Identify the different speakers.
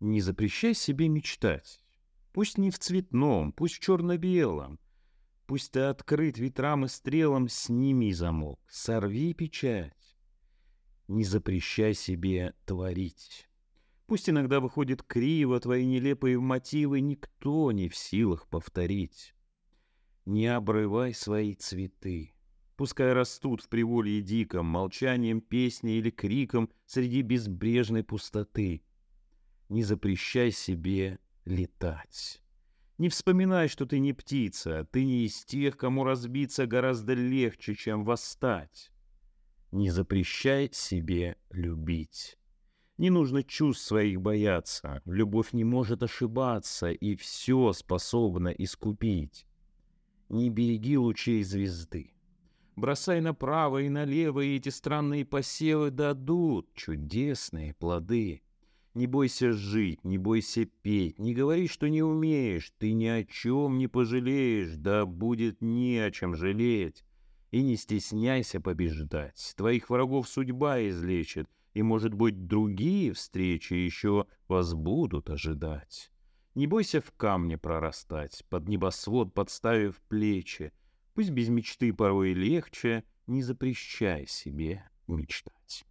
Speaker 1: Не запрещай себе мечтать. Пусть не в цветном, пусть в черно-белом. Пусть ты открыт ветрам и стрелам, сними замок, сорви печать. Не запрещай себе творить. Пусть иногда выходит криво твои нелепые мотивы, никто не в силах повторить. Не обрывай свои цветы. Пускай растут в приволье диком, молчанием песни или криком среди безбрежной пустоты. Не запрещай себе летать. Не вспоминай, что ты не птица, ты не из тех, кому разбиться гораздо легче, чем восстать. Не запрещай себе любить. Не нужно чувств своих бояться, любовь не может ошибаться и все способна искупить. Не береги лучей звезды. Бросай направо и налево, и эти странные посевы дадут чудесные плоды. Не бойся жить, не бойся петь, не говори, что не умеешь, ты ни о чем не пожалеешь, да будет не о чем жалеть. И не стесняйся побеждать, твоих врагов судьба излечит, и, может быть, другие встречи еще вас будут ожидать. Не бойся в камне прорастать, под небосвод подставив плечи, пусть без мечты порой легче, не запрещай себе мечтать.